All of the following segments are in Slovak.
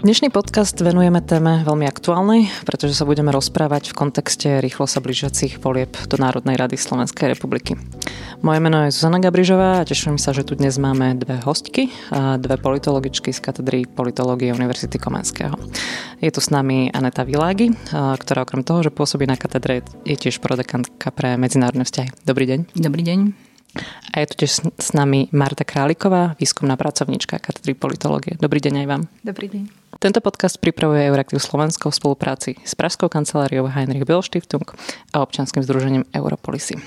Dnešný podcast venujeme téme veľmi aktuálnej, pretože sa budeme rozprávať v kontexte rýchlo sa blížiacich volieb do Národnej rady Slovenskej republiky. Moje meno je Zuzana Gabrižová a teším sa, že tu dnes máme dve hostky, dve politologičky z katedry politológie Univerzity Komenského. Je tu s nami Aneta Világi, ktorá okrem toho, že pôsobí na katedre, je tiež prodekantka pre medzinárodné vzťahy. Dobrý deň. Dobrý deň. A je tu tiež s nami Marta Králiková, výskumná pracovníčka katedry politológie. Dobrý deň aj vám. Dobrý deň. Tento podcast pripravuje Euraktiv Slovensko v spolupráci s Pražskou kanceláriou Heinrich Böll Stiftung a občanským združením Europolisy.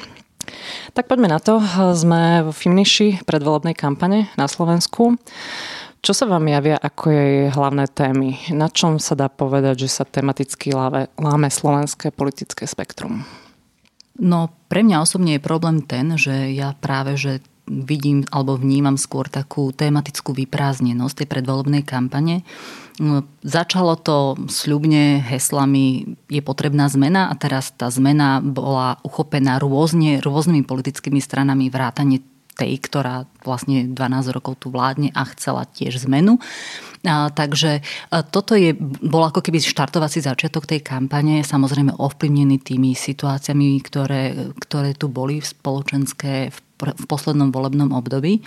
Tak poďme na to. Sme v finiši predvolebnej kampane na Slovensku. Čo sa vám javia ako jej hlavné témy? Na čom sa dá povedať, že sa tematicky láme, láme slovenské politické spektrum? No pre mňa osobne je problém ten, že ja práve, že vidím alebo vnímam skôr takú tematickú vyprázdnenosť tej predvolebnej kampane. No, začalo to sľubne heslami je potrebná zmena a teraz tá zmena bola uchopená rôzne, rôznymi politickými stranami vrátane tej, ktorá vlastne 12 rokov tu vládne a chcela tiež zmenu. A, takže a toto je, bol ako keby štartovací začiatok tej kampane, samozrejme ovplyvnený tými situáciami, ktoré, ktoré tu boli v spoločenské v, v poslednom volebnom období.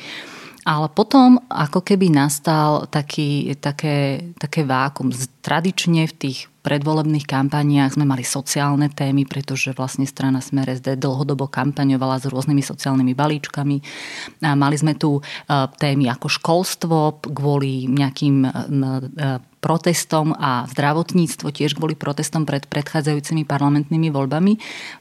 Ale potom ako keby nastal taký, také, také vákum. Tradične v tých predvolebných kampaniách sme mali sociálne témy, pretože vlastne strana Smer SD dlhodobo kampaňovala s rôznymi sociálnymi balíčkami. A mali sme tu e, témy ako školstvo kvôli nejakým e, protestom a zdravotníctvo tiež kvôli protestom pred predchádzajúcimi parlamentnými voľbami.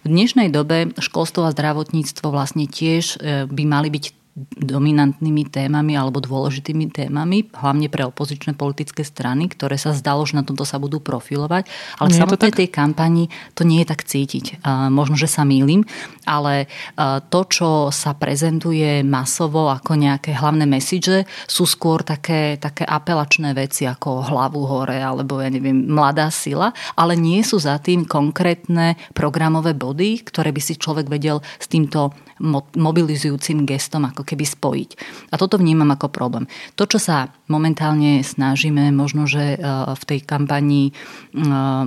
V dnešnej dobe školstvo a zdravotníctvo vlastne tiež e, by mali byť dominantnými témami alebo dôležitými témami, hlavne pre opozičné politické strany, ktoré sa zdalo, že na tomto sa budú profilovať. Ale nie v samotnej tej kampani to nie je tak cítiť. Možno, že sa mýlim, ale to, čo sa prezentuje masovo ako nejaké hlavné message, sú skôr také, také apelačné veci ako hlavu hore alebo ja neviem, mladá sila, ale nie sú za tým konkrétne programové body, ktoré by si človek vedel s týmto mobilizujúcim gestom ako keby spojiť. A toto vnímam ako problém. To, čo sa momentálne snažíme, možno, že e, v tej kampani e,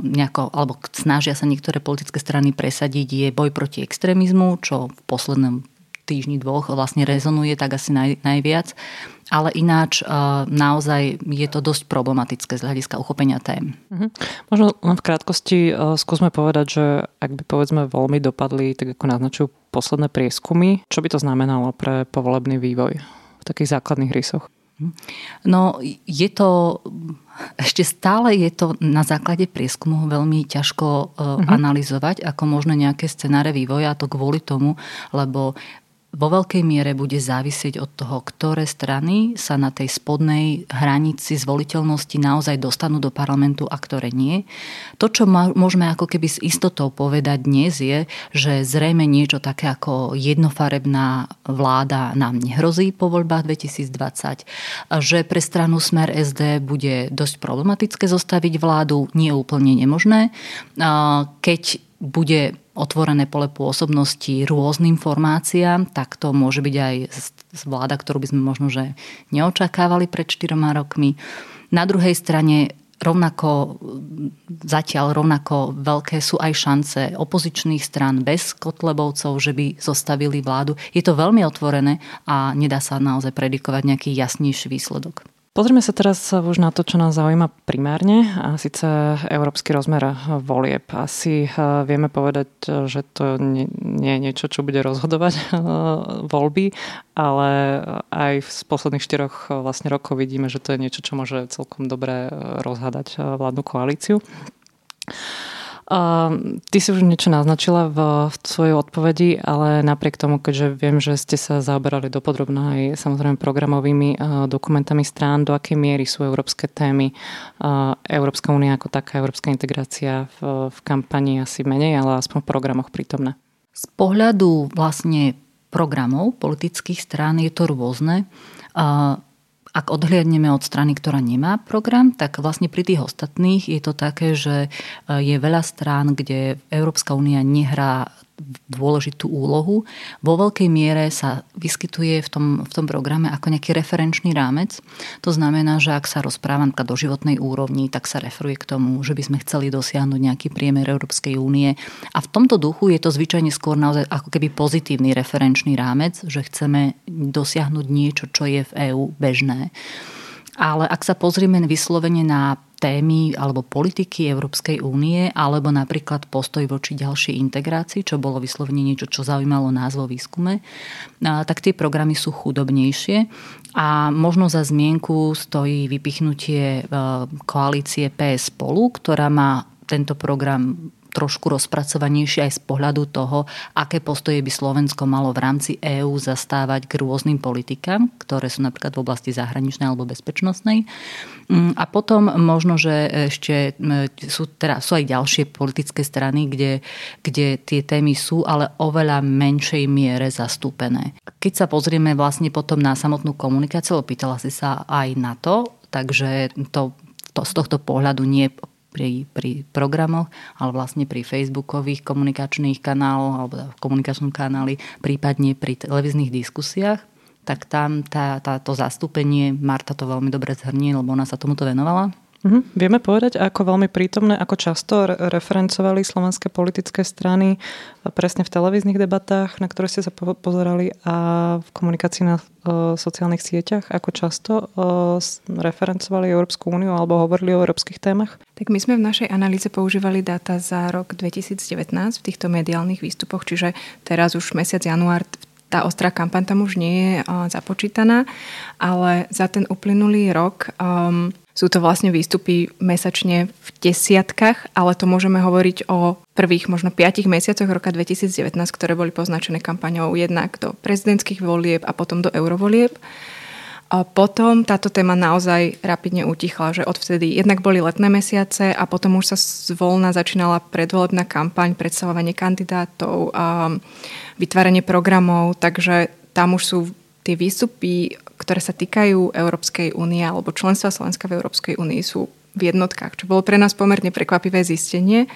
nejako, alebo snažia sa niektoré politické strany presadiť, je boj proti extrémizmu, čo v poslednom týždni, dvoch vlastne rezonuje tak asi naj, najviac. Ale ináč e, naozaj je to dosť problematické z hľadiska uchopenia tém. Mhm. Možno len v krátkosti skúsme povedať, že ak by povedzme voľmi dopadli, tak ako naznačujú posledné prieskumy, čo by to znamenalo pre povolebný vývoj v takých základných rysoch? No, je to, ešte stále je to na základe prieskumu veľmi ťažko uh, uh-huh. analyzovať ako možno nejaké scenáre vývoja, a to kvôli tomu, lebo vo veľkej miere bude závisieť od toho, ktoré strany sa na tej spodnej hranici zvoliteľnosti naozaj dostanú do parlamentu a ktoré nie. To, čo môžeme ako keby s istotou povedať dnes je, že zrejme niečo také ako jednofarebná vláda nám nehrozí po voľbách 2020, že pre stranu Smer SD bude dosť problematické zostaviť vládu, nie úplne nemožné. Keď bude otvorené pole pôsobnosti rôznym formáciám, tak to môže byť aj vláda, ktorú by sme možno že neočakávali pred 4 rokmi. Na druhej strane rovnako, zatiaľ rovnako veľké sú aj šance opozičných strán bez kotlebovcov, že by zostavili vládu. Je to veľmi otvorené a nedá sa naozaj predikovať nejaký jasnejší výsledok. Pozrieme sa teraz už na to, čo nás zaujíma primárne, a síce európsky rozmer volieb. Asi eh, vieme povedať, že to nie, je niečo, čo bude rozhodovať eh, voľby, ale aj z posledných štyroch eh, vlastne rokov vidíme, že to je niečo, čo môže celkom dobre rozhádať vládnu koalíciu. Uh, ty si už niečo naznačila v, v svojej odpovedi, ale napriek tomu, keďže viem, že ste sa zaoberali dopodrobná aj samozrejme programovými uh, dokumentami strán, do akej miery sú európske témy, uh, Európska únia ako taká, európska integrácia v, v kampani asi menej, ale aspoň v programoch prítomné. Z pohľadu vlastne programov politických strán je to rôzne. Uh, ak odhliadneme od strany, ktorá nemá program, tak vlastne pri tých ostatných je to také, že e, je veľa strán, kde Európska únia nehrá dôležitú úlohu. Vo veľkej miere sa vyskytuje v tom, v tom programe ako nejaký referenčný rámec. To znamená, že ak sa rozpráva do životnej úrovni, tak sa referuje k tomu, že by sme chceli dosiahnuť nejaký priemer Európskej únie. A v tomto duchu je to zvyčajne skôr naozaj ako keby pozitívny referenčný rámec, že chceme dosiahnuť niečo, čo je v EÚ bežné. Ale ak sa pozrieme vyslovene na témy alebo politiky Európskej únie alebo napríklad postoj voči ďalšej integrácii, čo bolo vyslovene niečo, čo zaujímalo nás vo výskume, tak tie programy sú chudobnejšie. A možno za zmienku stojí vypichnutie e, koalície PS spolu, ktorá má tento program trošku rozpracovanejšie aj z pohľadu toho, aké postoje by Slovensko malo v rámci EÚ zastávať k rôznym politikám, ktoré sú napríklad v oblasti zahraničnej alebo bezpečnostnej. Mm, a potom možno, že ešte sú, teda, sú aj ďalšie politické strany, kde, kde tie témy sú, ale oveľa menšej miere zastúpené. Keď sa pozrieme vlastne potom na samotnú komunikáciu, opýtala si sa aj na to, takže to, to z tohto pohľadu nie pri, pri programoch, ale vlastne pri facebookových komunikačných kanáloch alebo v komunikačnom kanáli, prípadne pri televíznych diskusiách, tak tam tá, tá, to zastúpenie, Marta to veľmi dobre zhrnie, lebo ona sa tomuto venovala, Uh-huh. Vieme povedať, ako veľmi prítomné, ako často referencovali slovenské politické strany presne v televíznych debatách, na ktoré ste sa pozerali a v komunikácii na uh, sociálnych sieťach, ako často uh, referencovali Európsku úniu alebo hovorili o európskych témach? Tak my sme v našej analýze používali dáta za rok 2019 v týchto mediálnych výstupoch, čiže teraz už mesiac január tá ostrá kampaň tam už nie je započítaná, ale za ten uplynulý rok um, sú to vlastne výstupy mesačne v desiatkách, ale to môžeme hovoriť o prvých možno 5 mesiacoch roka 2019, ktoré boli poznačené kampaňou jednak do prezidentských volieb a potom do eurovolieb. A potom táto téma naozaj rapidne utichla, že odvtedy jednak boli letné mesiace a potom už sa zvolna začínala predvolebná kampaň, predstavovanie kandidátov, a vytváranie programov, takže tam už sú tie výstupy ktoré sa týkajú Európskej únie alebo členstva Slovenska v Európskej únii sú v jednotkách, čo bolo pre nás pomerne prekvapivé zistenie,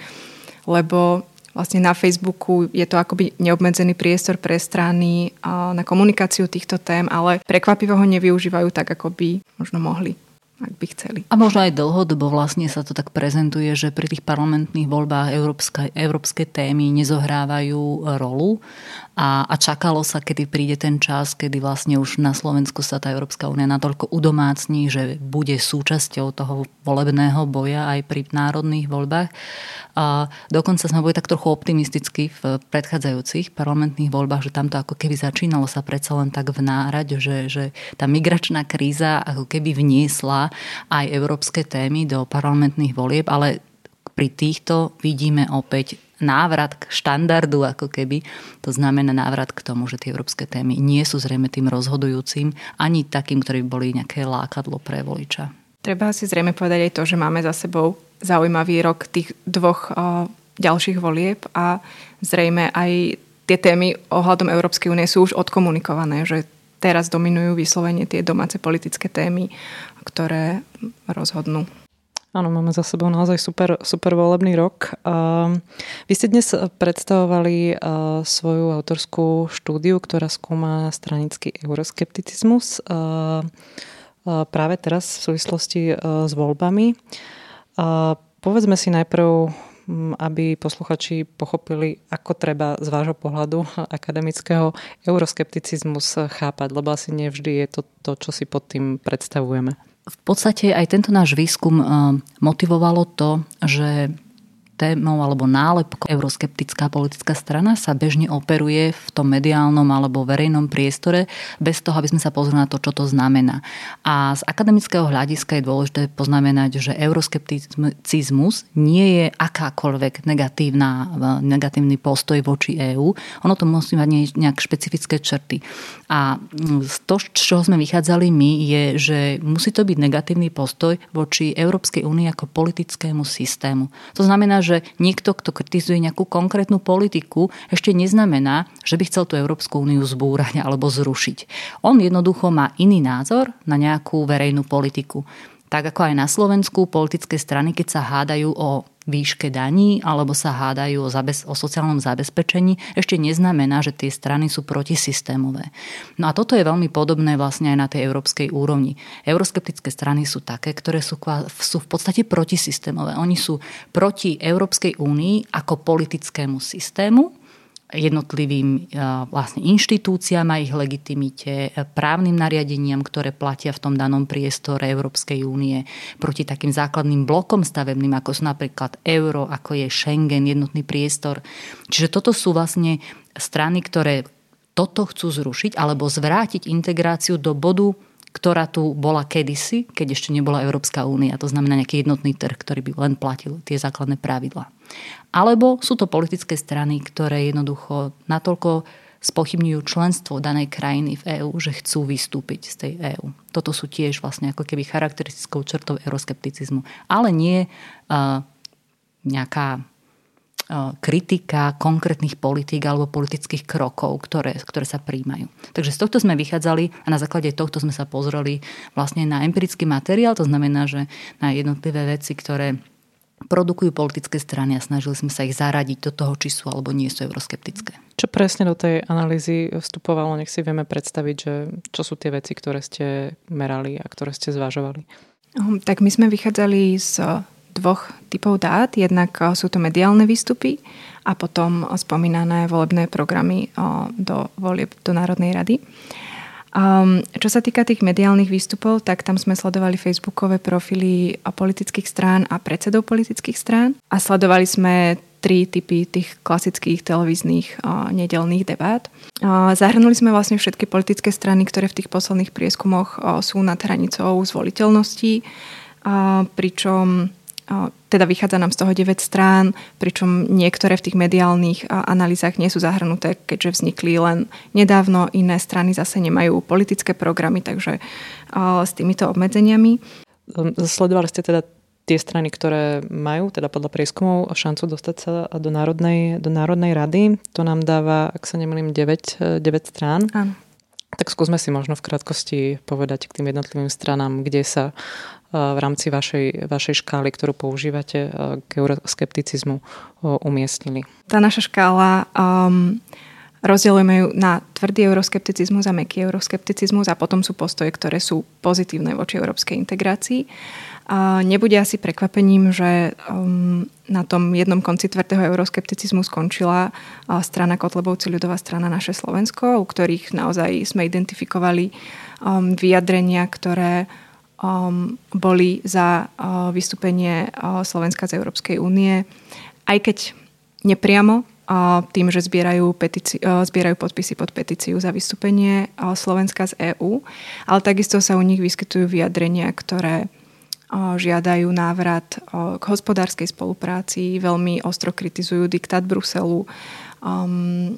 lebo vlastne na Facebooku je to akoby neobmedzený priestor pre strany na komunikáciu týchto tém, ale prekvapivo ho nevyužívajú tak, ako by možno mohli ak by chceli. A možno aj dlhodobo vlastne sa to tak prezentuje, že pri tých parlamentných voľbách európske, európske témy nezohrávajú rolu a, a čakalo sa, kedy príde ten čas, kedy vlastne už na Slovensku sa tá Európska únia natoľko udomácní, že bude súčasťou toho volebného boja aj pri národných voľbách. A dokonca sme boli tak trochu optimistickí v predchádzajúcich parlamentných voľbách, že tamto ako keby začínalo sa predsa len tak vnárať, že, že tá migračná kríza ako keby vniesla aj európske témy do parlamentných volieb, ale pri týchto vidíme opäť návrat k štandardu ako keby. To znamená návrat k tomu, že tie európske témy nie sú zrejme tým rozhodujúcim, ani takým, ktorý boli nejaké lákadlo pre voliča. Treba si zrejme povedať aj to, že máme za sebou zaujímavý rok tých dvoch o, ďalších volieb a zrejme aj tie témy ohľadom Európskej únie sú už odkomunikované, že teraz dominujú vyslovene tie domáce politické témy, ktoré rozhodnú Áno, máme za sebou naozaj super, super volebný rok. Vy ste dnes predstavovali svoju autorskú štúdiu, ktorá skúma stranický euroskepticizmus práve teraz v súvislosti s voľbami. Povedzme si najprv, aby posluchači pochopili, ako treba z vášho pohľadu akademického euroskepticizmus chápať, lebo asi nevždy je to to, čo si pod tým predstavujeme v podstate aj tento náš výskum eh, motivovalo to, že témou alebo nálepkou euroskeptická politická strana sa bežne operuje v tom mediálnom alebo verejnom priestore bez toho, aby sme sa pozreli na to, čo to znamená. A z akademického hľadiska je dôležité poznamenať, že euroskepticizmus nie je akákoľvek negatívna, negatívny postoj voči EÚ. Ono to musí mať nejak špecifické črty. A to, z čoho sme vychádzali my, je, že musí to byť negatívny postoj voči Európskej únii ako politickému systému. To znamená, že že niekto, kto kritizuje nejakú konkrétnu politiku, ešte neznamená, že by chcel tú Európsku úniu zbúrať alebo zrušiť. On jednoducho má iný názor na nejakú verejnú politiku. Tak ako aj na Slovensku politické strany, keď sa hádajú o výške daní alebo sa hádajú o, zabez, o sociálnom zabezpečení, ešte neznamená, že tie strany sú protisystémové. No a toto je veľmi podobné vlastne aj na tej európskej úrovni. Euroskeptické strany sú také, ktoré sú, sú v podstate protisystémové. Oni sú proti Európskej únii ako politickému systému, jednotlivým e, vlastne inštitúciám a ich legitimite, právnym nariadeniam, ktoré platia v tom danom priestore Európskej únie, proti takým základným blokom stavebným, ako sú napríklad euro, ako je Schengen, jednotný priestor. Čiže toto sú vlastne strany, ktoré toto chcú zrušiť alebo zvrátiť integráciu do bodu, ktorá tu bola kedysi, keď ešte nebola Európska únia. To znamená nejaký jednotný trh, ktorý by len platil tie základné pravidlá. Alebo sú to politické strany, ktoré jednoducho natoľko spochybňujú členstvo danej krajiny v EÚ, že chcú vystúpiť z tej EÚ. Toto sú tiež vlastne ako keby charakteristickou črtou euroskepticizmu. Ale nie uh, nejaká kritika konkrétnych politík alebo politických krokov, ktoré, ktoré sa príjmajú. Takže z tohto sme vychádzali a na základe tohto sme sa pozreli vlastne na empirický materiál, to znamená, že na jednotlivé veci, ktoré produkujú politické strany a snažili sme sa ich zaradiť do toho, či sú alebo nie sú euroskeptické. Čo presne do tej analýzy vstupovalo, nech si vieme predstaviť, že čo sú tie veci, ktoré ste merali a ktoré ste zvažovali? Hm, tak my sme vychádzali z dvoch typov dát. Jednak sú to mediálne výstupy a potom spomínané volebné programy do volieb do Národnej rady. Um, čo sa týka tých mediálnych výstupov, tak tam sme sledovali facebookové profily politických strán a predsedov politických strán a sledovali sme tri typy tých klasických televíznych uh, nedelných debát. Uh, zahrnuli sme vlastne všetky politické strany, ktoré v tých posledných prieskumoch uh, sú nad hranicou zvoliteľnosti, uh, pričom teda vychádza nám z toho 9 strán, pričom niektoré v tých mediálnych analýzach nie sú zahrnuté, keďže vznikli len nedávno, iné strany zase nemajú politické programy, takže s týmito obmedzeniami. Hm, sledovali ste teda tie strany, ktoré majú, teda podľa prieskumov, šancu dostať sa do Národnej, do Národnej rady. To nám dáva, ak sa nemýlim, 9, 9 strán. Áno. Tak skúsme si možno v krátkosti povedať k tým jednotlivým stranám, kde sa v rámci vašej, vašej škály, ktorú používate k euroskepticizmu umiestnili? Tá naša škála um, rozdielujeme ju na tvrdý euroskepticizmus a meký euroskepticizmus a potom sú postoje, ktoré sú pozitívne voči európskej integrácii. A nebude asi prekvapením, že um, na tom jednom konci tvrdého euroskepticizmu skončila uh, strana Kotlebovci ľudová strana Naše Slovensko, u ktorých naozaj sme identifikovali um, vyjadrenia, ktoré um, boli za uh, vystúpenie uh, Slovenska z Európskej únie, aj keď nepriamo uh, tým, že zbierajú, petici- uh, zbierajú podpisy pod petíciu za vystúpenie uh, Slovenska z EÚ, ale takisto sa u nich vyskytujú vyjadrenia, ktoré žiadajú návrat k hospodárskej spolupráci, veľmi ostro kritizujú diktát Bruselu, um,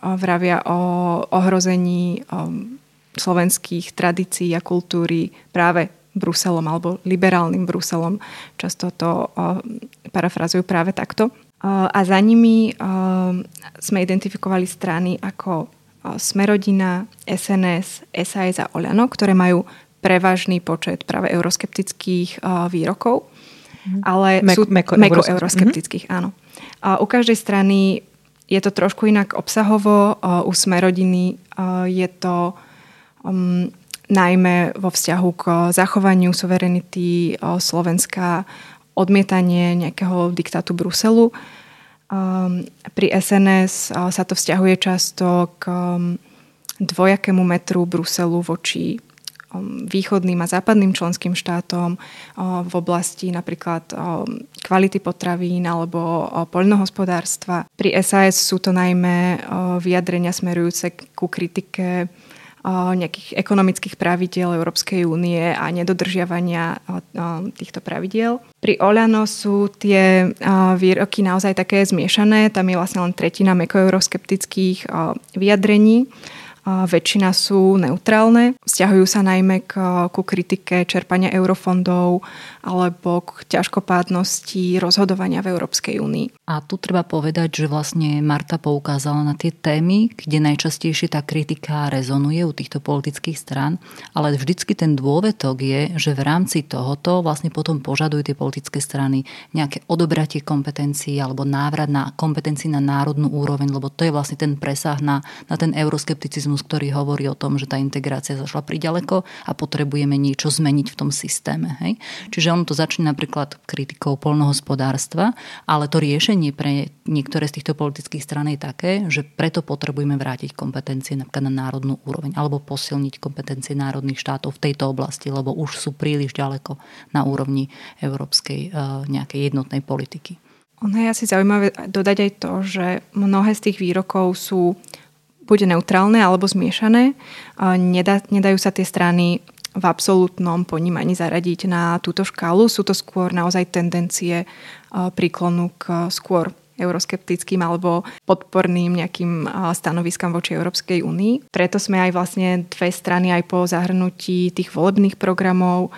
vravia o ohrození um, slovenských tradícií a kultúry práve Bruselom alebo liberálnym Bruselom. Často to parafrazujú práve takto. A za nimi sme identifikovali strany ako Smerodina, SNS, SAS a Oľano, ktoré majú prevažný počet práve euroskeptických výrokov. Mhm. Ale Mek, sú meko, meko euroskeptických, mm-hmm. áno. A u každej strany je to trošku inak obsahovo. U Smerodiny je to um, najmä vo vzťahu k zachovaniu suverenity Slovenska, odmietanie nejakého diktátu Bruselu. Um, pri SNS sa to vzťahuje často k um, dvojakému metru Bruselu voči um, východným a západným členským štátom v oblasti napríklad kvality potravín alebo poľnohospodárstva. Pri SAS sú to najmä vyjadrenia smerujúce ku kritike nejakých ekonomických pravidiel Európskej únie a nedodržiavania týchto pravidiel. Pri Oľano sú tie výroky naozaj také zmiešané, tam je vlastne len tretina mekoeuroskeptických vyjadrení. Väčšina sú neutrálne, vzťahujú sa najmä k, ku kritike čerpania eurofondov alebo k ťažkopádnosti rozhodovania v Európskej únii. A tu treba povedať, že vlastne Marta poukázala na tie témy, kde najčastejšie tá kritika rezonuje u týchto politických strán, ale vždycky ten dôvetok je, že v rámci tohoto vlastne potom požadujú tie politické strany nejaké odobratie kompetencií alebo návrat na kompetencii na národnú úroveň, lebo to je vlastne ten presah na, na ten euroskepticizmus, ktorý hovorí o tom, že tá integrácia zašla priďaleko a potrebujeme niečo zmeniť v tom systéme. Hej? Čiže on to začne napríklad kritikou polnohospodárstva, ale to riešenie riešenie pre niektoré z týchto politických strán je také, že preto potrebujeme vrátiť kompetencie napríklad na národnú úroveň alebo posilniť kompetencie národných štátov v tejto oblasti, lebo už sú príliš ďaleko na úrovni európskej eh, nejakej jednotnej politiky. Ono je asi zaujímavé dodať aj to, že mnohé z tých výrokov sú buď neutrálne alebo zmiešané. Nedajú sa tie strany v absolútnom ponímaní zaradiť na túto škálu. Sú to skôr naozaj tendencie príklonu k skôr euroskeptickým alebo podporným nejakým stanoviskám voči Európskej únii. Preto sme aj vlastne dve strany aj po zahrnutí tých volebných programov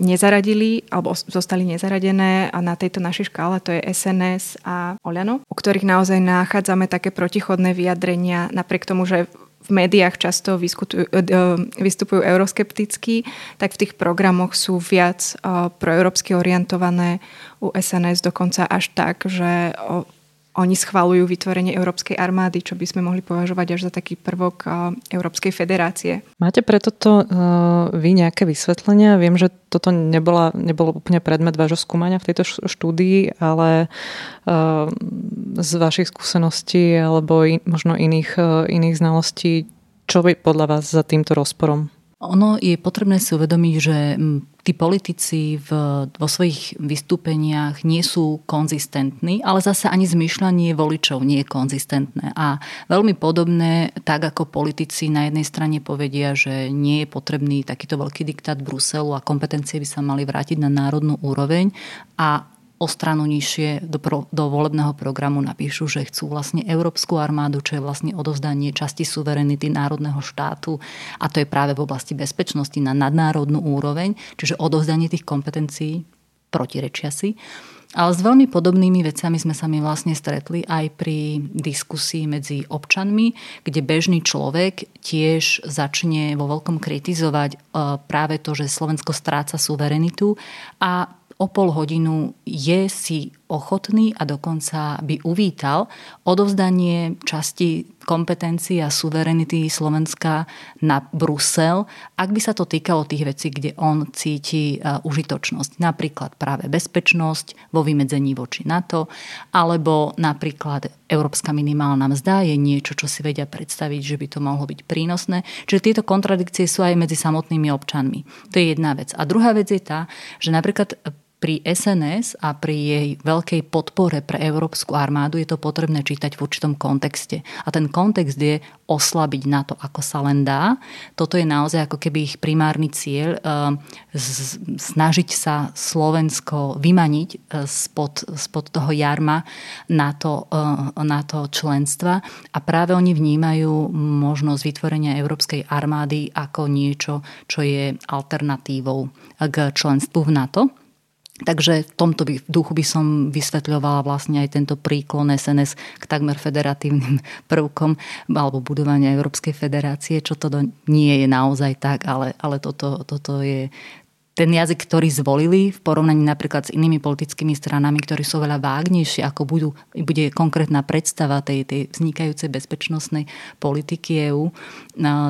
nezaradili alebo zostali nezaradené na tejto našej škále, to je SNS a Oľano, u ktorých naozaj nachádzame také protichodné vyjadrenia, napriek tomu, že v médiách často vyskutujú, e, e, vystupujú euroskepticky, tak v tých programoch sú viac e, proeurópsky orientované, u SNS dokonca až tak, že oni schvalujú vytvorenie Európskej armády, čo by sme mohli považovať až za taký prvok Európskej federácie. Máte pre toto uh, vy nejaké vysvetlenia? Viem, že toto nebola, nebolo úplne predmet vášho skúmania v tejto štúdii, ale uh, z vašich skúseností alebo in, možno iných, uh, iných znalostí, čo by podľa vás za týmto rozporom? Ono je potrebné si uvedomiť, že tí politici v, vo svojich vystúpeniach nie sú konzistentní, ale zase ani zmyšľanie voličov nie je konzistentné. A veľmi podobné, tak ako politici na jednej strane povedia, že nie je potrebný takýto veľký diktát Bruselu a kompetencie by sa mali vrátiť na národnú úroveň a o stranu nižšie do, pro, do volebného programu napíšu, že chcú vlastne Európsku armádu, čo je vlastne odovzdanie časti suverenity národného štátu a to je práve v oblasti bezpečnosti na nadnárodnú úroveň, čiže odovzdanie tých kompetencií protirečia si. Ale s veľmi podobnými vecami sme sa my vlastne stretli aj pri diskusii medzi občanmi, kde bežný človek tiež začne vo veľkom kritizovať e, práve to, že Slovensko stráca suverenitu a o pol hodinu je si ochotný a dokonca by uvítal odovzdanie časti kompetencií a suverenity Slovenska na Brusel, ak by sa to týkalo tých vecí, kde on cíti e, užitočnosť. Napríklad práve bezpečnosť vo vymedzení voči NATO, alebo napríklad Európska minimálna mzda je niečo, čo si vedia predstaviť, že by to mohlo byť prínosné. Čiže tieto kontradikcie sú aj medzi samotnými občanmi. To je jedna vec. A druhá vec je tá, že napríklad pri SNS a pri jej veľkej podpore pre Európsku armádu je to potrebné čítať v určitom kontexte. A ten kontext je oslabiť na to, ako sa len dá. Toto je naozaj ako keby ich primárny cieľ eh, snažiť sa Slovensko vymaniť eh, spod, spod toho jarma na to, eh, na to členstva. A práve oni vnímajú možnosť vytvorenia Európskej armády ako niečo, čo je alternatívou k členstvu v NATO. Takže v tomto duchu by som vysvetľovala vlastne aj tento príklon SNS k takmer federatívnym prvkom alebo budovania Európskej federácie, čo to nie je naozaj tak, ale, ale toto, toto je ten jazyk, ktorý zvolili v porovnaní napríklad s inými politickými stranami, ktorí sú veľa vágnejšie, ako budú, bude konkrétna predstava tej, tej vznikajúcej bezpečnostnej politiky EÚ,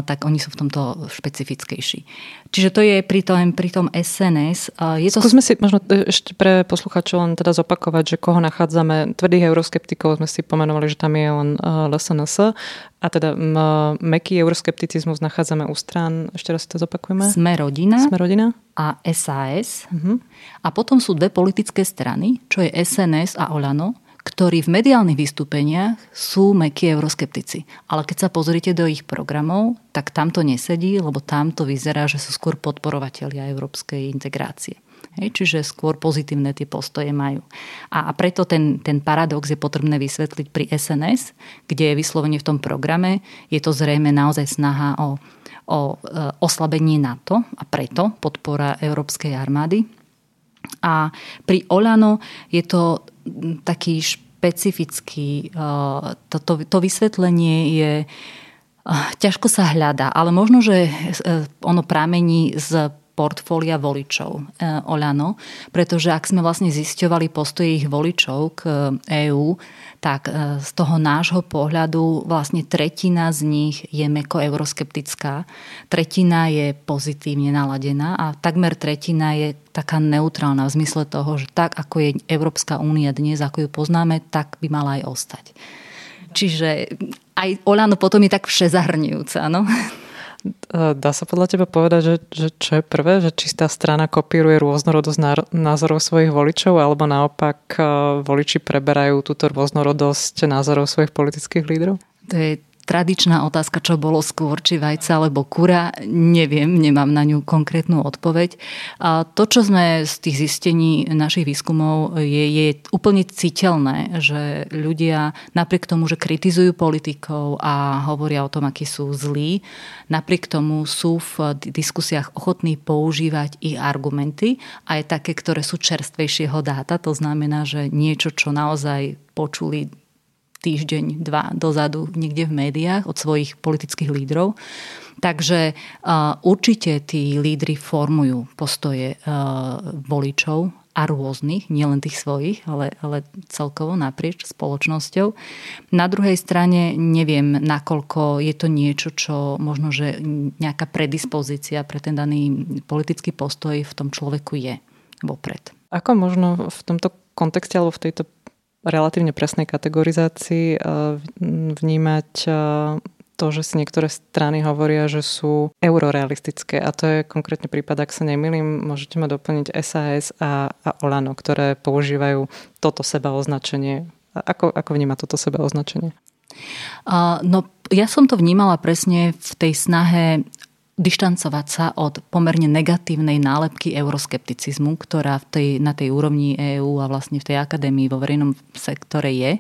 tak oni sú v tomto špecifickejší. Čiže to je pri tom, pri tom SNS. Je to... Skúsme si možno ešte pre posluchačov len teda zopakovať, že koho nachádzame. Tvrdých euroskeptikov sme si pomenovali, že tam je len LSNS. A teda meký euroskepticizmus nachádzame u strán, ešte raz si to zopakujeme. Sme rodina. Sme rodina. A SAS. Uh-huh. A potom sú dve politické strany, čo je SNS a Olano, ktorí v mediálnych vystúpeniach sú mekí euroskeptici. Ale keď sa pozrite do ich programov, tak tam to nesedí, lebo tam to vyzerá, že sú skôr podporovatelia európskej integrácie. Hej, čiže skôr pozitívne tie postoje majú. A, a preto ten, ten paradox je potrebné vysvetliť pri SNS, kde je vyslovene v tom programe, je to zrejme naozaj snaha o, o e, oslabenie NATO a preto podpora Európskej armády. A pri Olano je to taký špecificky. To, to, to vysvetlenie je ťažko sa hľadá, ale možno, že ono pramení z portfólia voličov e, Olano, pretože ak sme vlastne zisťovali postoje ich voličov k EÚ, tak e, z toho nášho pohľadu vlastne tretina z nich je meko euroskeptická, tretina je pozitívne naladená a takmer tretina je taká neutrálna v zmysle toho, že tak ako je Európska únia dnes, ako ju poznáme, tak by mala aj ostať. Čiže aj Olano potom je tak všezahrňujúca. No? Dá sa podľa teba povedať, že, že čo je prvé, že či tá strana kopíruje rôznorodosť názorov svojich voličov, alebo naopak e, voliči preberajú túto rôznorodosť názorov svojich politických lídrov? To je tradičná otázka, čo bolo skôr, či vajca alebo kura, neviem, nemám na ňu konkrétnu odpoveď. A to, čo sme z tých zistení našich výskumov, je, je úplne citeľné, že ľudia napriek tomu, že kritizujú politikov a hovoria o tom, akí sú zlí, napriek tomu sú v diskusiách ochotní používať ich argumenty, aj také, ktoré sú čerstvejšieho dáta. To znamená, že niečo, čo naozaj počuli týždeň, dva dozadu niekde v médiách od svojich politických lídrov. Takže uh, určite tí lídry formujú postoje uh, voličov a rôznych, nielen tých svojich, ale, ale celkovo naprieč spoločnosťou. Na druhej strane neviem, nakoľko je to niečo, čo možno, že nejaká predispozícia pre ten daný politický postoj v tom človeku je vopred. Ako možno v tomto kontexte alebo v tejto relatívne presnej kategorizácii eh, vnímať eh, to, že si niektoré strany hovoria, že sú eurorealistické. A to je konkrétne prípad, ak sa nemýlim, môžete ma doplniť SAS a, a Olano, ktoré používajú toto seba označenie. Ako, ako vníma toto seba označenie? Uh, no, ja som to vnímala presne v tej snahe dištancovať sa od pomerne negatívnej nálepky euroskepticizmu, ktorá v tej, na tej úrovni EÚ a vlastne v tej akadémii vo verejnom sektore je.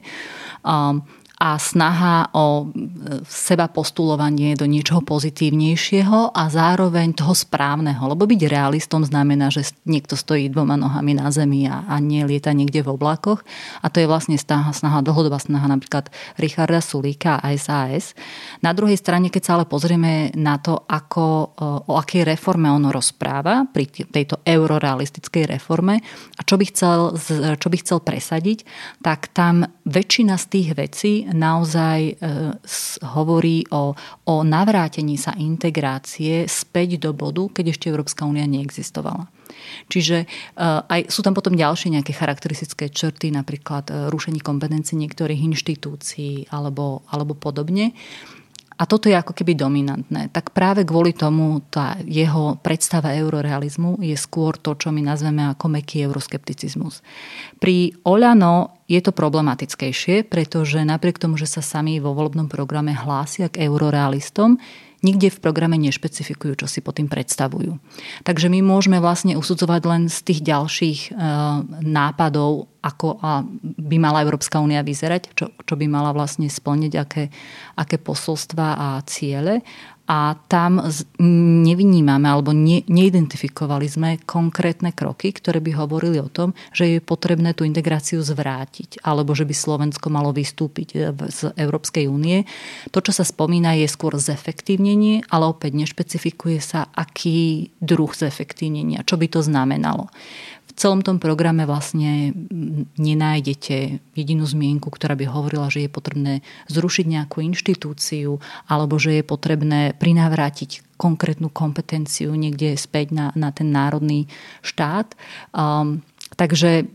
Um, a snaha o e, seba postulovanie do niečoho pozitívnejšieho a zároveň toho správneho. Lebo byť realistom znamená, že niekto stojí dvoma nohami na zemi a, a nie niekde v oblakoch. A to je vlastne snaha, snaha dlhodobá snaha napríklad Richarda Sulíka a SAS. Na druhej strane, keď sa ale pozrieme na to, ako, e, o akej reforme ono rozpráva pri tejto eurorealistickej reforme a čo by chcel, čo by chcel presadiť, tak tam väčšina z tých vecí naozaj e, hovorí o, o navrátení sa integrácie späť do bodu, keď ešte Európska únia neexistovala. Čiže e, aj sú tam potom ďalšie nejaké charakteristické črty, napríklad e, rušení kompetencií niektorých inštitúcií alebo, alebo podobne. A toto je ako keby dominantné. Tak práve kvôli tomu tá jeho predstava eurorealizmu je skôr to, čo my nazveme ako meký euroskepticizmus. Pri Oľano je to problematickejšie, pretože napriek tomu, že sa sami vo volebnom programe hlásia k eurorealistom, nikde v programe nešpecifikujú, čo si pod tým predstavujú. Takže my môžeme vlastne usudzovať len z tých ďalších e, nápadov, ako by mala Európska únia vyzerať, čo, čo by mala vlastne splniť, aké, aké posolstva a ciele a tam nevynímame alebo ne, neidentifikovali sme konkrétne kroky, ktoré by hovorili o tom, že je potrebné tú integráciu zvrátiť alebo že by Slovensko malo vystúpiť e, z Európskej únie. To, čo sa spomína, je skôr zefektívnenie, ale opäť nešpecifikuje sa, aký druh zefektívnenia, čo by to znamenalo celom tom programe vlastne nenájdete jedinú zmienku, ktorá by hovorila, že je potrebné zrušiť nejakú inštitúciu alebo že je potrebné prinávrátiť konkrétnu kompetenciu niekde späť na, na ten národný štát. Um, takže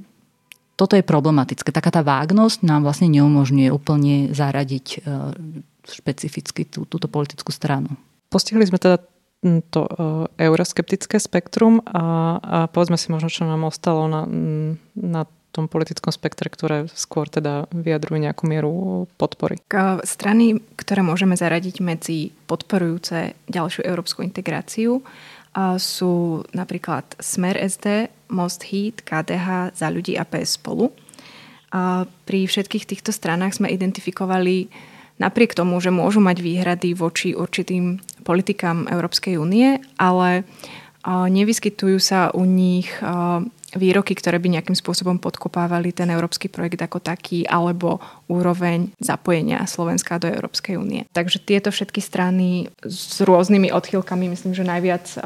toto je problematické. Taká tá vágnosť nám vlastne neumožňuje úplne zaradiť uh, špecificky tú, túto politickú stranu. Postihli sme teda to e, euroskeptické spektrum a, a povedzme si možno, čo nám ostalo na, na tom politickom spektre, ktoré skôr teda vyjadrujú nejakú mieru podpory. Strany, ktoré môžeme zaradiť medzi podporujúce ďalšiu európsku integráciu, sú napríklad Smer SD, Most Heat, KDH, Za ľudí a PS spolu. Pri všetkých týchto stranách sme identifikovali napriek tomu, že môžu mať výhrady voči určitým politikám Európskej únie, ale nevyskytujú sa u nich výroky, ktoré by nejakým spôsobom podkopávali ten európsky projekt ako taký, alebo úroveň zapojenia Slovenska do Európskej únie. Takže tieto všetky strany s rôznymi odchýlkami, myslím, že najviac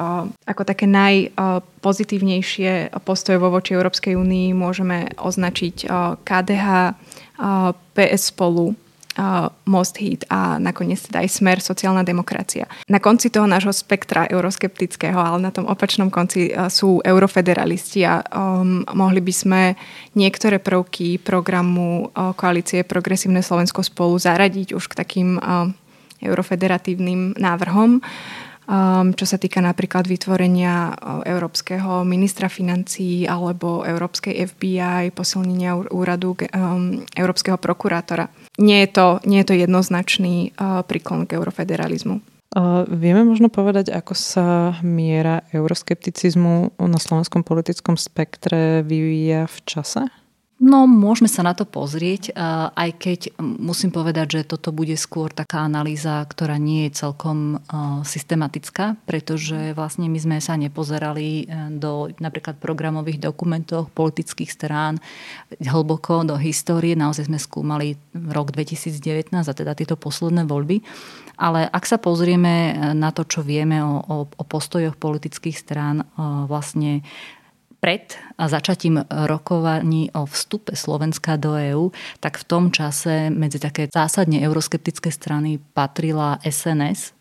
ako také najpozitívnejšie postoje vo voči Európskej únii môžeme označiť KDH, PS spolu, Most Hit a nakoniec teda aj Smer, sociálna demokracia. Na konci toho nášho spektra euroskeptického, ale na tom opačnom konci sú eurofederalisti a um, mohli by sme niektoré prvky programu uh, koalície Progresívne Slovensko spolu zaradiť už k takým uh, eurofederatívnym návrhom. Um, čo sa týka napríklad vytvorenia európskeho ministra financí alebo európskej FBI, posilnenia úradu um, európskeho prokurátora. Nie je to, nie je to jednoznačný uh, príklon k eurofederalizmu. Uh, vieme možno povedať, ako sa miera euroskepticizmu na slovenskom politickom spektre vyvíja v čase? No, môžeme sa na to pozrieť, aj keď musím povedať, že toto bude skôr taká analýza, ktorá nie je celkom systematická, pretože vlastne my sme sa nepozerali e, do napríklad programových dokumentov politických strán hlboko do histórie. Naozaj sme skúmali rok 2019 a teda tieto posledné voľby. Ale ak sa pozrieme e, na to, čo vieme o, o, o postojoch politických strán, vlastne pred začatím rokovaní o vstupe Slovenska do EÚ, tak v tom čase medzi také zásadne euroskeptické strany patrila SNS,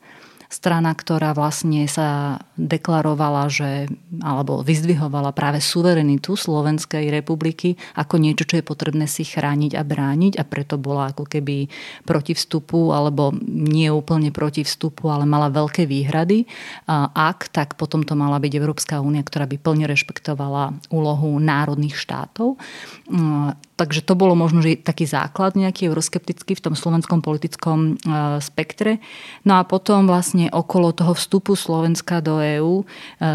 strana, ktorá vlastne sa deklarovala, že, alebo vyzdvihovala práve suverenitu Slovenskej republiky ako niečo, čo je potrebné si chrániť a brániť a preto bola ako keby proti vstupu, alebo nie úplne proti vstupu, ale mala veľké výhrady. Ak, tak potom to mala byť Európska únia, ktorá by plne rešpektovala úlohu národných štátov. Takže to bolo možno, že taký základ nejaký euroskeptický v tom slovenskom politickom e, spektre. No a potom vlastne okolo toho vstupu Slovenska do EÚ e,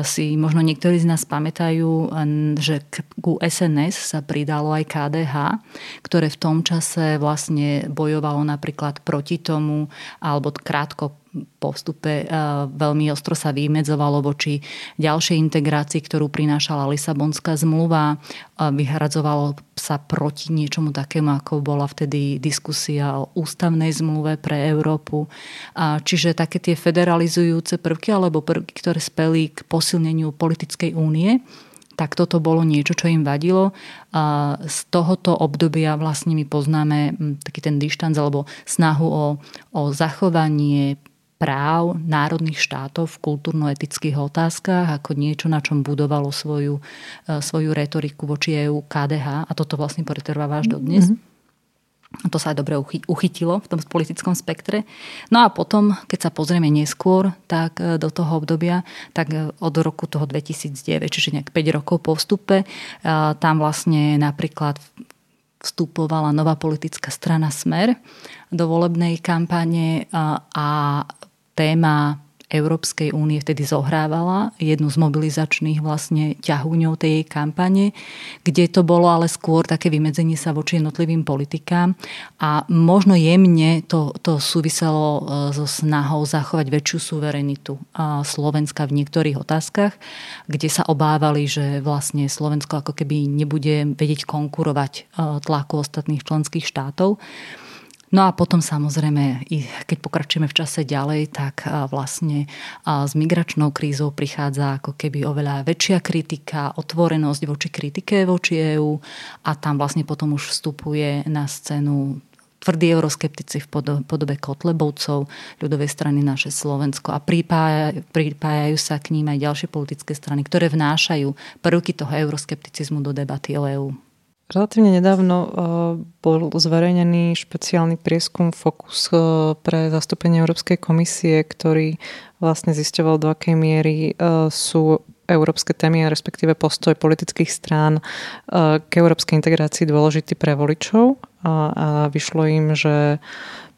si možno niektorí z nás pamätajú, že ku SNS sa pridalo aj KDH, ktoré v tom čase vlastne bojovalo napríklad proti tomu, alebo krátko po vstupe eh, veľmi ostro sa vymedzovalo voči ďalšej integrácii, ktorú prinášala Lisabonská zmluva. Vyhradzovalo sa proti niečomu takému, ako bola vtedy diskusia o ústavnej zmluve pre Európu. Čiže také tie federalizujúce prvky alebo prvky, ktoré speli k posilneniu politickej únie, tak toto bolo niečo, čo im vadilo. Z tohoto obdobia vlastne my poznáme hm, taký ten dištanc alebo snahu o, o zachovanie práv národných štátov v kultúrno-etických otázkach ako niečo, na čom budovalo svoju, e, svoju retoriku voči EU KDH a toto vlastne pretrváva až do dnes. Mm-hmm. To sa aj dobre uchytilo v tom politickom spektre. No a potom, keď sa pozrieme neskôr, tak e, do toho obdobia, tak e, od roku toho 2009, čiže nejak 5 rokov po vstupe, tam vlastne napríklad vstupovala nová politická strana Smer do volebnej kampane a téma Európskej únie vtedy zohrávala jednu z mobilizačných vlastne ťahúňov tej jej kampane, kde to bolo ale skôr také vymedzenie sa voči jednotlivým politikám a možno jemne to, to súviselo e, so snahou zachovať väčšiu suverenitu Slovenska v niektorých otázkach, kde sa obávali, že vlastne Slovensko ako keby nebude vedieť konkurovať e, tlaku ostatných členských štátov. No a potom samozrejme, keď pokračujeme v čase ďalej, tak vlastne s migračnou krízou prichádza ako keby oveľa väčšia kritika, otvorenosť voči kritike voči EÚ a tam vlastne potom už vstupuje na scénu tvrdí euroskeptici v podobe Kotlebovcov, ľudovej strany naše Slovensko a pripájajú, pripájajú sa k ním aj ďalšie politické strany, ktoré vnášajú prvky toho euroskepticizmu do debaty o EÚ. Relatívne nedávno uh, bol zverejnený špeciálny prieskum Focus uh, pre zastúpenie Európskej komisie, ktorý vlastne zisťoval, do akej miery uh, sú európske témy, respektíve postoj politických strán k európskej integrácii dôležitý pre voličov. A vyšlo im, že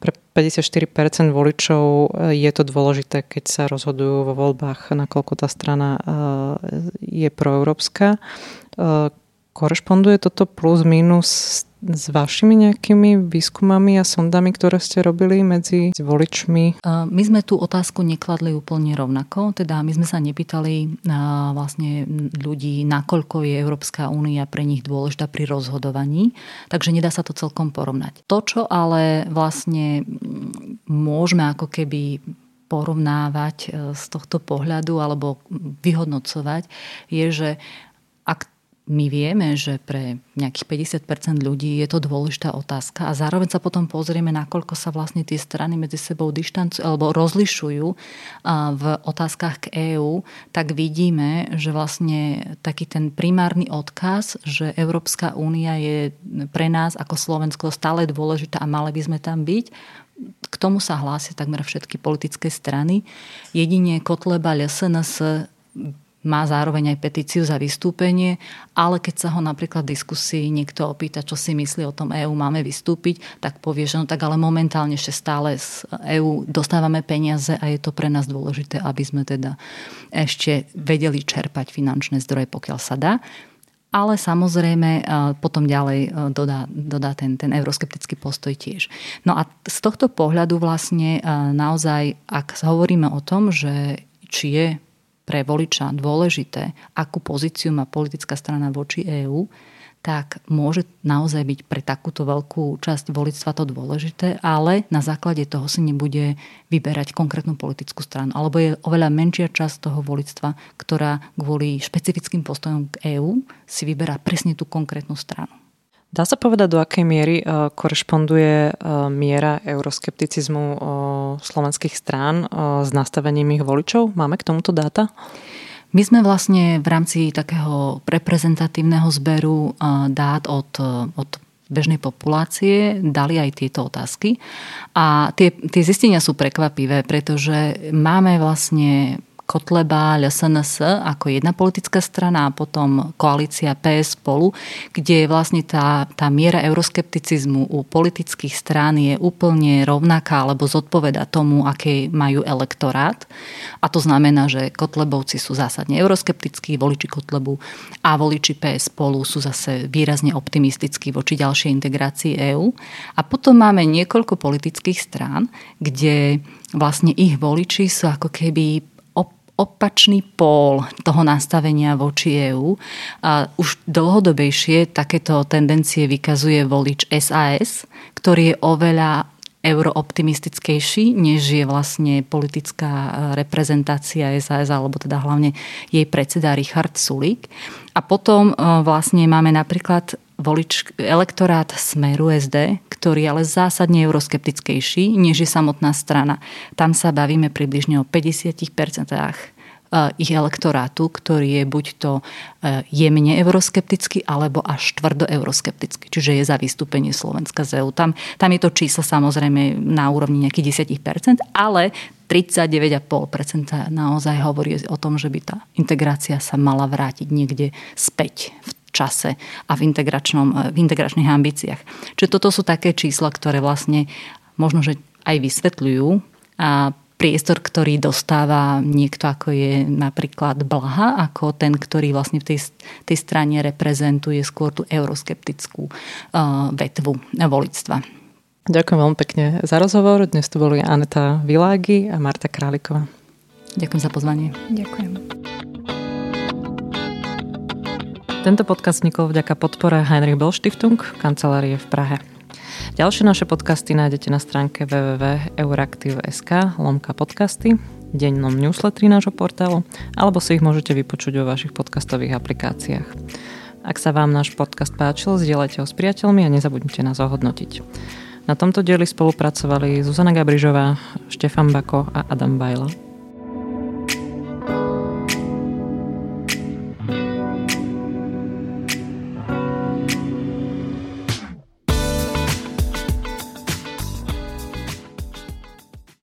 pre 54% voličov je to dôležité, keď sa rozhodujú vo voľbách, nakoľko tá strana je proeurópska Korešponduje toto plus minus s vašimi nejakými výskumami a sondami, ktoré ste robili medzi voličmi? My sme tú otázku nekladli úplne rovnako, teda my sme sa nepýtali vlastne ľudí, nakoľko je Európska únia pre nich dôležitá pri rozhodovaní, takže nedá sa to celkom porovnať. To, čo ale vlastne môžeme ako keby porovnávať e, z tohto pohľadu alebo vyhodnocovať, je, že my vieme, že pre nejakých 50% ľudí je to dôležitá otázka a zároveň sa potom pozrieme, nakoľko sa vlastne tie strany medzi sebou dištancujú alebo rozlišujú v otázkach k EÚ, tak vidíme, že vlastne taký ten primárny odkaz, že Európska únia je pre nás ako Slovensko stále dôležitá a mali by sme tam byť, k tomu sa hlásia takmer všetky politické strany. Jedine Kotleba, SNS má zároveň aj petíciu za vystúpenie, ale keď sa ho napríklad v diskusii niekto opýta, čo si myslí o tom EÚ, máme vystúpiť, tak povie, že no tak ale momentálne ešte stále z EÚ dostávame peniaze a je to pre nás dôležité, aby sme teda ešte vedeli čerpať finančné zdroje, pokiaľ sa dá ale samozrejme e, potom ďalej e, dodá, dodá ten, ten euroskeptický postoj tiež. No a z tohto pohľadu vlastne e, naozaj, ak hovoríme o tom, že či je pre voliča dôležité, akú pozíciu má politická strana voči EÚ, tak môže naozaj byť pre takúto veľkú časť voličstva to dôležité, ale na základe toho si nebude vyberať konkrétnu politickú stranu. Alebo je oveľa menšia časť toho voličstva, ktorá kvôli špecifickým postojom k EÚ si vyberá presne tú konkrétnu stranu. Dá sa povedať, do akej miery uh, korešponduje uh, miera euroskepticizmu uh, slovenských strán s nastavením ich voličov? Máme k tomuto dáta? My sme vlastne v rámci takého reprezentatívneho zberu dát od, od bežnej populácie dali aj tieto otázky. A tie, tie zistenia sú prekvapivé, pretože máme vlastne Kotleba, LSNS ako jedna politická strana a potom koalícia PS spolu, kde vlastne tá, tá miera euroskepticizmu u politických strán je úplne rovnaká alebo zodpoveda tomu, aké majú elektorát. A to znamená, že Kotlebovci sú zásadne euroskeptickí, voliči Kotlebu a voliči PS spolu sú zase výrazne optimistickí voči ďalšej integrácii EÚ. A potom máme niekoľko politických strán, kde vlastne ich voliči sú ako keby opačný pól toho nastavenia voči EÚ. A už dlhodobejšie takéto tendencie vykazuje volič SAS, ktorý je oveľa eurooptimistickejší, než je vlastne politická reprezentácia SAS, alebo teda hlavne jej predseda Richard Sulík. A potom e, vlastne máme napríklad volič, elektorát Smeru SD, ktorý je ale zásadne euroskeptickejší, než je samotná strana. Tam sa bavíme približne o 50% ich elektorátu, ktorý je buď to e, jemne euroskeptický, alebo až tvrdo euroskeptický. Čiže je za vystúpenie Slovenska z EU. Tam, tam je to číslo samozrejme na úrovni nejakých 10%, ale 39,5% naozaj hovorí o tom, že by tá integrácia sa mala vrátiť niekde späť v čase a v, integračnom, v integračných ambíciách. Čiže toto sú také čísla, ktoré vlastne možno, že aj vysvetľujú a priestor, ktorý dostáva niekto ako je napríklad Blaha, ako ten, ktorý vlastne v tej, tej strane reprezentuje skôr tú euroskeptickú uh, vetvu volictva. Ďakujem veľmi pekne za rozhovor. Dnes tu boli Aneta Világi a Marta Králiková. Ďakujem za pozvanie. Ďakujem. Tento podcast vznikol vďaka podpore Heinrich Böll Stiftung, kancelárie v Prahe. Ďalšie naše podcasty nájdete na stránke www.euraktiv.sk lomka podcasty, dennom newsletteri nášho portálu, alebo si ich môžete vypočuť vo vašich podcastových aplikáciách. Ak sa vám náš podcast páčil, zdieľajte ho s priateľmi a nezabudnite nás ohodnotiť. Na tomto dieli spolupracovali Zuzana Gabrižová, Štefan Bako a Adam Bajla.